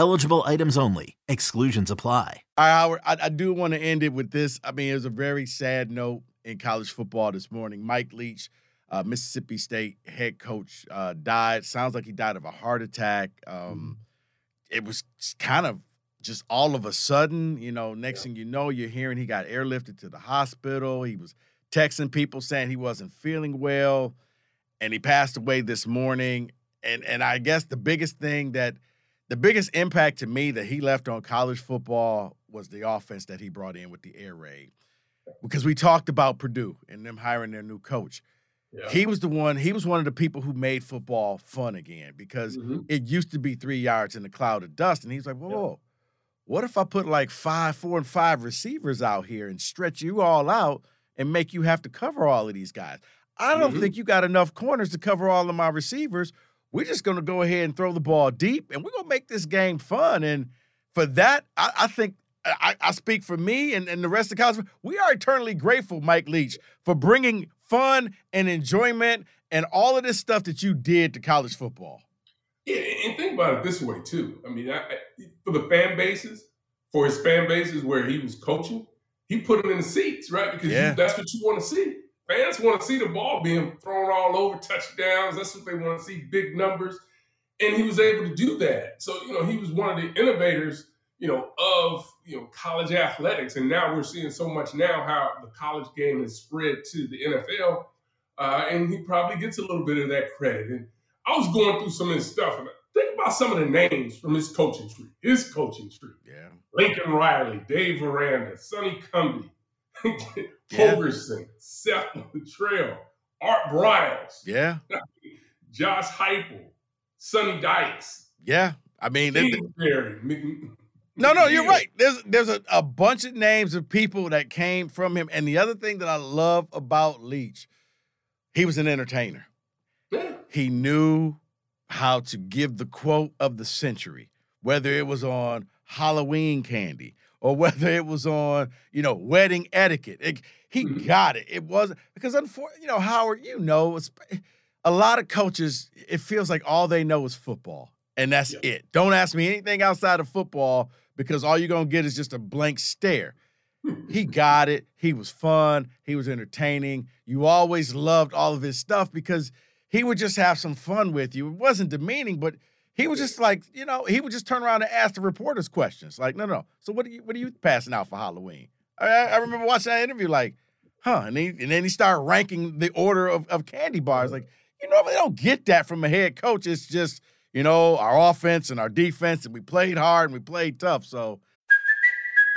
Eligible items only. Exclusions apply. All right, Howard, I, I do want to end it with this. I mean, it was a very sad note in college football this morning. Mike Leach, uh, Mississippi State head coach, uh, died. Sounds like he died of a heart attack. Um, it was kind of just all of a sudden, you know, next thing you know, you're hearing he got airlifted to the hospital. He was texting people saying he wasn't feeling well, and he passed away this morning. And and I guess the biggest thing that the biggest impact to me that he left on college football was the offense that he brought in with the air raid. Because we talked about Purdue and them hiring their new coach. He was the one, he was one of the people who made football fun again because mm-hmm. it used to be three yards in a cloud of dust. And he's like, whoa, whoa, what if I put like five, four, and five receivers out here and stretch you all out and make you have to cover all of these guys? I don't mm-hmm. think you got enough corners to cover all of my receivers. We're just going to go ahead and throw the ball deep, and we're going to make this game fun. And for that, I, I think I, I speak for me and, and the rest of the college. We are eternally grateful, Mike Leach, for bringing fun and enjoyment and all of this stuff that you did to college football. Yeah, and think about it this way too. I mean, I, I, for the fan bases, for his fan bases where he was coaching, he put them in the seats, right? Because Yeah. you, that's what you want to see. Fans want to see the ball being thrown all over, touchdowns. That's what they want to see, big numbers. And he was able to do that. So, you know, he was one of the innovators, you know, of, you know, college athletics. And now we're seeing so much now how the college game has spread to the NFL. Uh, and he probably gets a little bit of that credit. And I was going through some of his stuff, and think about some of the names from his coaching tree. His coaching tree: Yeah. Lincoln Riley, Dave Aranda, Sonny Cumbie. Holgorsen, Seth Littrell, Art Briles, Yeah. Josh Heupel, Sonny Dykes, Yeah. I mean, they- No, no, you're right. There's there's a, a bunch of names of people that came from him. And the other thing that I love about Leach, he was an entertainer. Yeah. He knew how to give the quote of the century, whether it was on Halloween candy or whether it was on, you know, wedding etiquette. It- he Mhm. got it. It wasn't because unfortunately, you know, Howard, you know, a lot of coaches, it feels like all they know is football. And that's Yeah. it. Don't ask me anything outside of football because all you're gonna get is just a blank stare. He got it. He was fun. He was entertaining. You always loved all of his stuff because he would just have some fun with you. It wasn't demeaning, but he was just like, you know, he would just turn around and ask the reporters questions. Like, no, no. No. So what are you what are you passing out for Halloween? I, I remember watching that interview, like, huh? And he and then he started ranking the order of, of candy bars. Like, you they don't get that from a head coach. It's just, you know, our offense and our defense, and we played hard and we played tough. So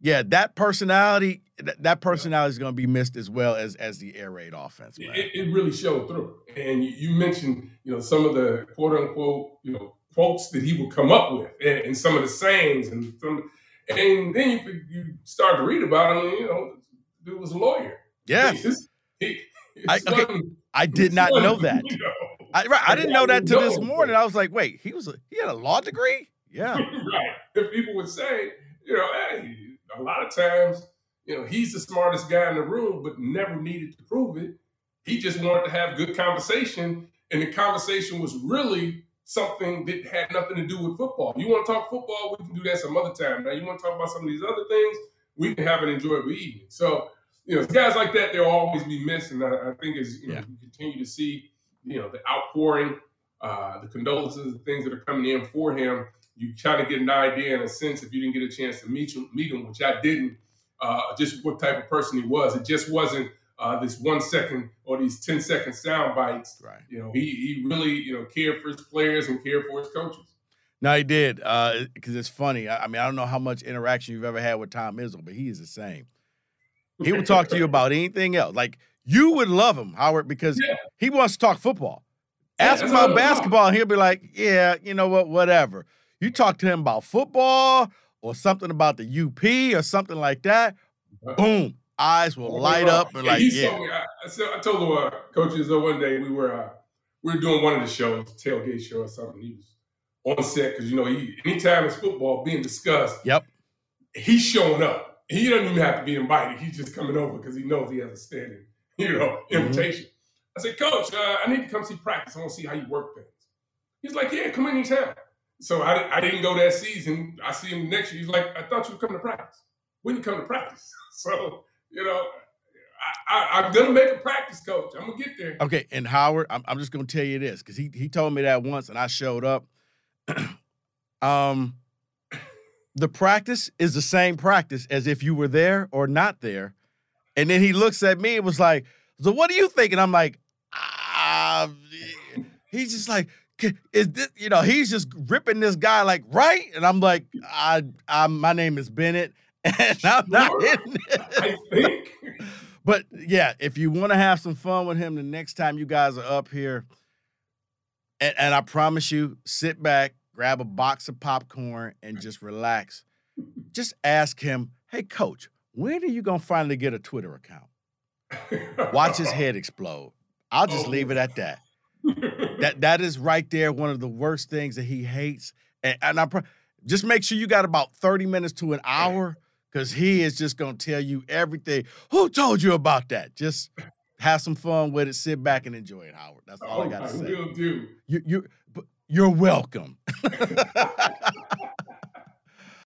Yeah, that personality, that, that personality is going to be missed as well as as the air raid offense. It, it really showed through. And you, you, mentioned, you know, some of the quote unquote, you know, quotes that he would come up with, and, and some of the sayings, and some, and then you you start to read about him. And, you know, dude was a lawyer. Yeah. I, okay. I did not know that. You know, I, right, I didn't know that till this morning. I was like, wait, he was a, he had a law degree. Yeah. right. If people would say, you know, hey, a lot of times, you know, he's the smartest guy in the room, but never needed to prove it. He just wanted to have good conversation, and the conversation was really something that had nothing to do with football. You want to talk football, we can do that some other time. Now, you want to talk about some of these other things, we can have an enjoyable evening. So, you know, guys like that, they'll always be missed. And I, I think as you know, yeah. we continue to see, you know, the outpouring, uh, the condolences, the things that are coming in for him, you try to get an idea and a sense if you didn't get a chance to meet him, meet him, which I didn't, uh, just what type of person he was. It just wasn't uh, this one second or these 10 second sound bites. Right. You know, he he really you know cared for his players and cared for his coaches. No, he did. Because uh, it's funny. I, I, mean, I don't know how much interaction you've ever had with Tom Izzo, but he is the same. He will talk to you about anything else. Like you would love him, Howard, because yeah. he wants to talk football. Ask yeah, him about basketball, and he'll be like, "Yeah, you know what? Whatever." You talk to him about football or something about the UP or something like that, boom, eyes will light up and like, yeah. I, I, told the uh, coaches the one day we were uh, we were doing one of the shows, tailgate show or something. He was on set because you know he anytime it's football being discussed, yep, he's showing up. He doesn't even have to be invited. He's just coming over because he knows he has a standing, you know, mm-hmm. invitation. Mm-hmm. I said, Coach, uh, I need to come see practice. I want to see how you work things. He's like, Yeah, come in anytime. So I, I didn't go that season. I see him next year. He's like, I thought you were coming to practice. When you come to practice? So, you know, I, am gonna make a practice coach. I'm gonna get there. Okay, and Howard, I'm, I'm just gonna tell you this because he he told me that once, and I showed up. um, the practice is the same practice as if you were there or not there, and then he looks at me and was like, "So what do you think?" And I'm like, "Ah." He's just like, is this you know he's just ripping this guy like right? And i'm like i i'm my name is bennett and i'm not hitting it i think? But yeah if you want to have some fun with him the next time you guys are up here and, and i promise you sit back grab a box of popcorn and just relax. Just ask him hey coach when are you gonna finally get a twitter account? Watch his head explode. I'll just oh. leave it at that that that is right there one of the worst things that he hates. And, and I just make sure you got about 30 minutes to an hour because he is just gonna tell you everything. Who told you about that? Just have some fun with it, sit back and enjoy it, Howard. That's all oh, I gotta say. Will do. You you you're welcome.